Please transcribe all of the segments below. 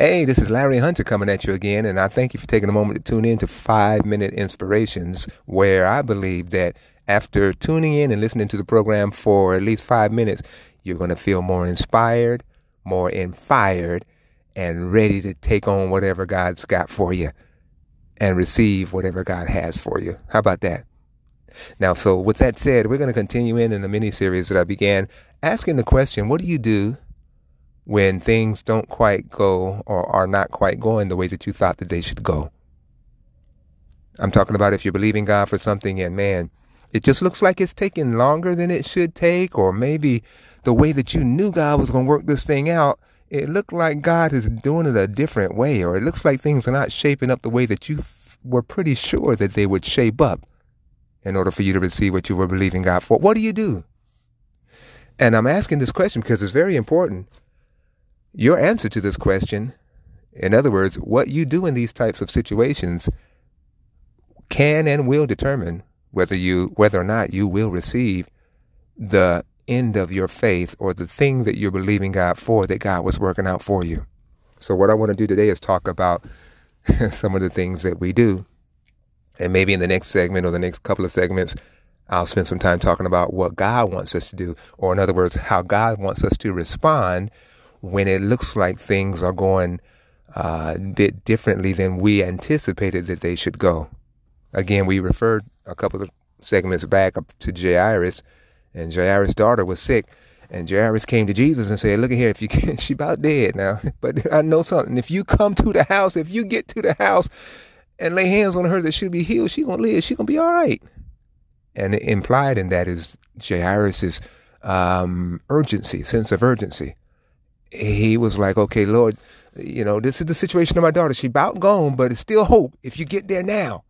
Hey, this is Larry Hunter coming at you again, and I thank you for taking a moment to tune in to Five Minute Inspirations, where I believe that after tuning in and listening to the program for at least five minutes, you're going to feel more inspired, more inspired, and ready to take on whatever God's got for you and receive whatever God has for you. How about that? Now, so with that said, we're going to continue in in the mini series that I began asking the question, what do you do when things don't quite go or are not quite going the way that you thought that they should go. I'm talking about if you're believing God for something and man, it just looks like it's taking longer than it should take, or maybe the way that you knew God was going to work this thing out, it looked like God is doing it a different way, or it looks like things are not shaping up the way that you were pretty sure that they would shape up in order for you to receive what you were believing God for. What do you do? And I'm asking this question because it's very important your answer to this question, in other words, what you do in these types of situations, can and will determine whether you whether or not you will receive the end of your faith or the thing that you're believing God for that God was working out for you. So what I want to do today is talk about some of the things that we do. And maybe in the next segment or the next couple of segments, I'll spend some time talking about what God wants us to do, or in other words, how God wants us to respond when it looks like things are going uh, bit differently than we anticipated that they should go. Again, we referred a couple of segments back to Jairus, and Jairus' daughter was sick. And Jairus came to Jesus and said, "Look at here, if you can, she about dead now. But I know something. If you come to the house, if you get to the house and lay hands on her that she'll be healed, she gonna live. She gonna be all right." And implied in that is Jairus's um, urgency, sense of urgency he was like, okay, Lord, you know, this is the situation of my daughter. She about gone, but it's still hope if you get there now.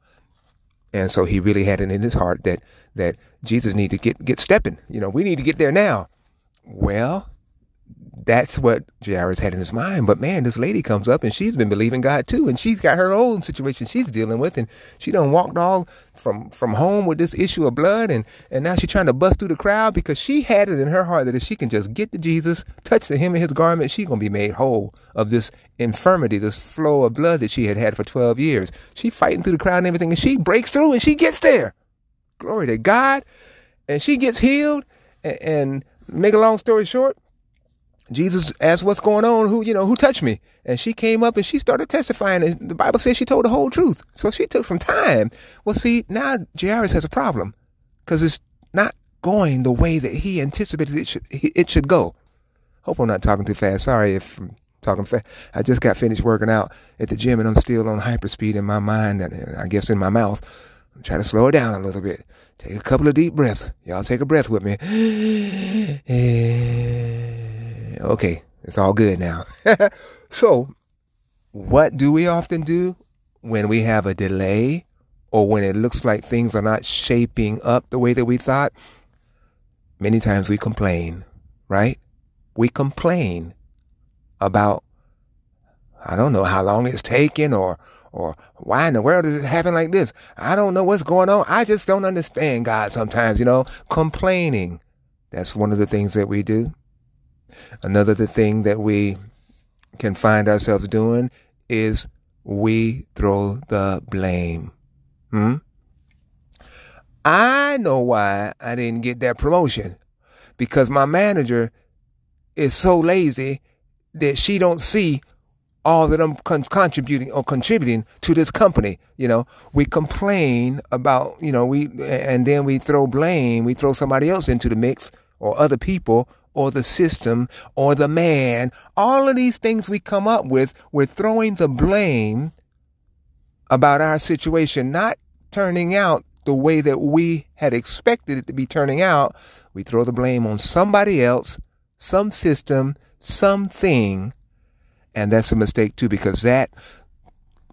And so he really had it in his heart that that Jesus need to get get stepping. You know, we need to get there now. Well, that's what Jairus had in his mind. But man, this lady comes up and she's been believing God too, and she's got her own situation she's dealing with, and she done walked all from from home with this issue of blood, and and now she's trying to bust through the crowd because she had it in her heart that if she can just get to Jesus, touch the hem of his garment, she's gonna be made whole of this infirmity, this flow of blood that she had had for twelve years. She fighting through the crowd and everything, and she breaks through and she gets there. Glory to God, and she gets healed. and, and make a long story short Jesus asked, "What's going on? Who you know who touched me?" And she came up and she started testifying. And the Bible says she told the whole truth. So she took some time. Well, see, now Jairus has a problem because it's not going the way that he anticipated it should it should go. Hope I'm not talking too fast. Sorry if I'm talking fast. I just got finished working out at the gym and I'm still on hyperspeed in my mind and I guess in my mouth. I'm trying to slow it down a little bit. Take a couple of deep breaths. Y'all take a breath with me. okay, it's all good now. so, what do we often do when we have a delay or when it looks like things are not shaping up the way that we thought? Many times we complain, right? We complain about, I don't know how long it's taking or, or why in the world is it happening like this? I don't know what's going on. I just don't understand God sometimes, you know, complaining. That's one of the things that we do. Another thing that we can find ourselves doing is we throw the blame. Hmm? I know why I didn't get that promotion because my manager is so lazy that she don't see all that I'm con- contributing or contributing to this company. You know, we complain about, you know, we, and then we throw blame, we throw somebody else into the mix or other people or the system or the man. All of these things we come up with, we're throwing the blame about our situation not turning out the way that we had expected it to be turning out. We throw the blame on somebody else, some system, something. And that's a mistake too, because that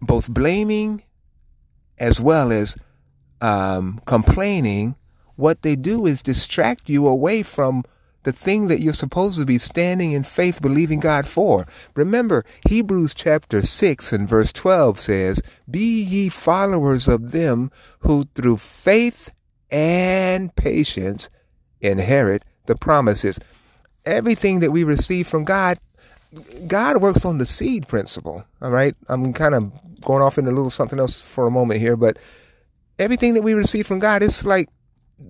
both blaming as well as um, complaining, what they do is distract you away from the thing that you're supposed to be standing in faith believing God for. Remember, Hebrews chapter 6 and verse 12 says, Be ye followers of them who through faith and patience inherit the promises. Everything that we receive from God, God works on the seed principle. All right. I'm kind of going off into a little something else for a moment here, but everything that we receive from God is like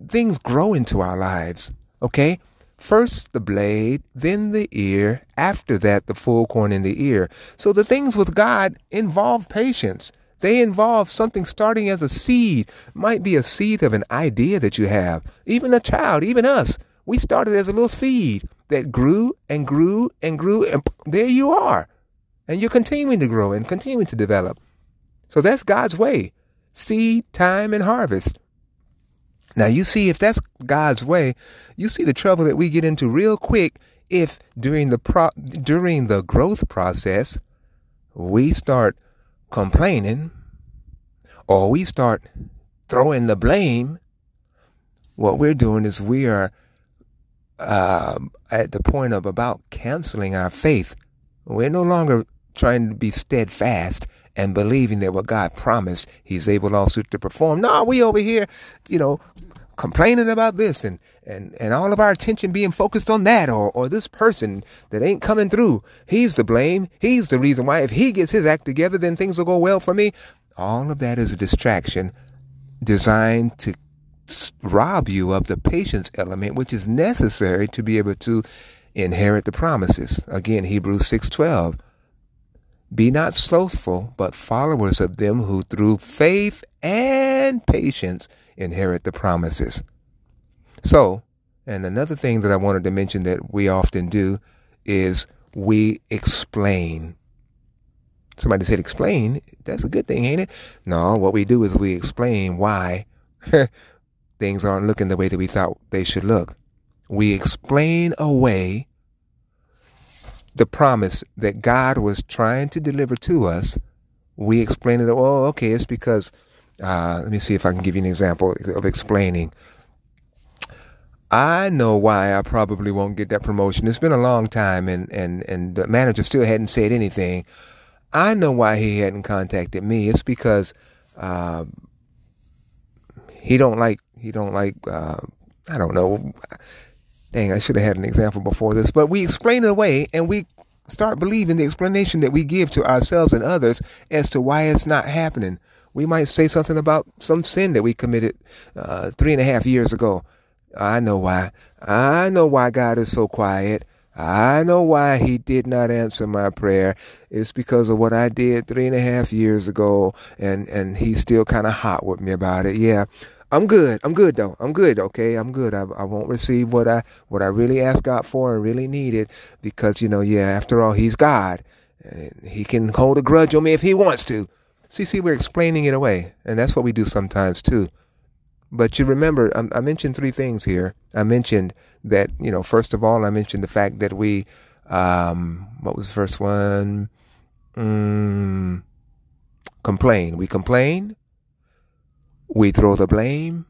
things grow into our lives. Okay. First the blade, then the ear, after that the full corn in the ear. So the things with God involve patience. They involve something starting as a seed. Might be a seed of an idea that you have. Even a child, even us. We started as a little seed that grew and grew and grew, and there you are. And you're continuing to grow and continuing to develop. So that's God's way seed, time, and harvest. Now, you see, if that's God's way, you see the trouble that we get into real quick if during the pro- during the growth process we start complaining or we start throwing the blame. What we're doing is we are uh, at the point of about canceling our faith. We're no longer trying to be steadfast and believing that what God promised, He's able also to perform. No, we over here, you know, complaining about this and, and, and all of our attention being focused on that or, or this person that ain't coming through. He's to blame. He's the reason why. If he gets his act together, then things will go well for me. All of that is a distraction designed to rob you of the patience element, which is necessary to be able to inherit the promises. Again, Hebrews 6:12. Be not slothful, but followers of them who through faith and patience inherit the promises. So, and another thing that I wanted to mention that we often do is we explain. Somebody said explain. That's a good thing, ain't it? No, what we do is we explain why things aren't looking the way that we thought they should look. We explain away the promise that God was trying to deliver to us. We explain it, oh, okay, it's because uh, let me see if I can give you an example of explaining. I know why I probably won't get that promotion. It's been a long time, and, and, and the manager still hadn't said anything. I know why he hadn't contacted me. It's because uh, he don't like he don't like uh, I don't know. Dang, I should have had an example before this, but we explain it away, and we start believing the explanation that we give to ourselves and others as to why it's not happening we might say something about some sin that we committed uh, three and a half years ago. I know why. I know why God is so quiet. I know why he did not answer my prayer. It's because of what I did three and a half years ago, and, and he's still kind of hot with me about it. Yeah. I'm good. I'm good though. I'm good. Okay. I'm good. I, I won't receive what I, what I really asked God for and really needed because, you know, yeah, after all, he's God. He can hold a grudge on me if he wants to. See, see, we're explaining it away, and that's what we do sometimes too. But you remember, I, I mentioned three things here. I mentioned that, you know, first of all, I mentioned the fact that we, um, what was the first one? Mm, complain. We complain, we throw the blame,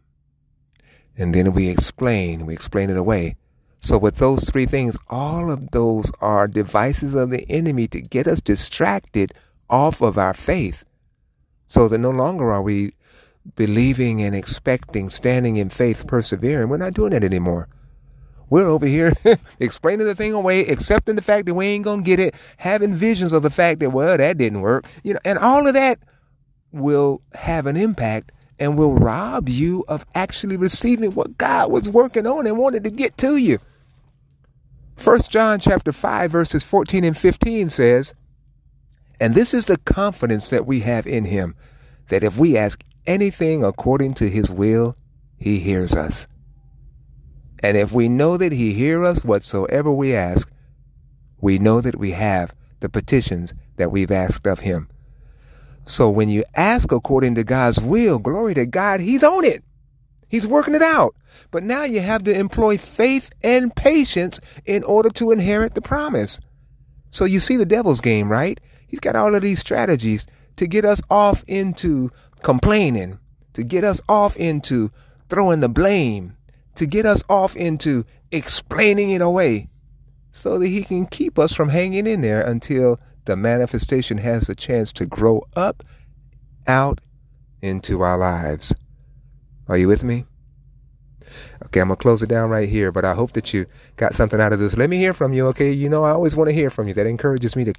and then we explain. We explain it away. So, with those three things, all of those are devices of the enemy to get us distracted off of our faith so that no longer are we believing and expecting, standing in faith, persevering. We're not doing that anymore. We're over here explaining the thing away, accepting the fact that we ain't gonna get it, having visions of the fact that well that didn't work, you know, and all of that will have an impact and will rob you of actually receiving what God was working on and wanted to get to you. First John chapter 5 verses 14 and 15 says, and this is the confidence that we have in him that if we ask anything according to his will, he hears us. And if we know that he hears us whatsoever we ask, we know that we have the petitions that we've asked of him. So when you ask according to God's will, glory to God, he's on it. He's working it out. But now you have to employ faith and patience in order to inherit the promise. So you see the devil's game, right? He's got all of these strategies to get us off into complaining, to get us off into throwing the blame, to get us off into explaining it away so that he can keep us from hanging in there until the manifestation has a chance to grow up out into our lives. Are you with me? Okay, I'm gonna close it down right here, but I hope that you got something out of this. Let me hear from you. Okay, you know I always want to hear from you. That encourages me to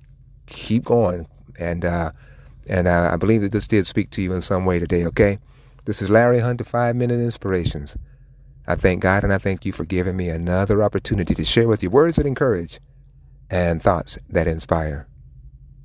keep going, and uh, and uh, I believe that this did speak to you in some way today. Okay, this is Larry Hunter, Five Minute Inspirations. I thank God and I thank you for giving me another opportunity to share with you words that encourage and thoughts that inspire.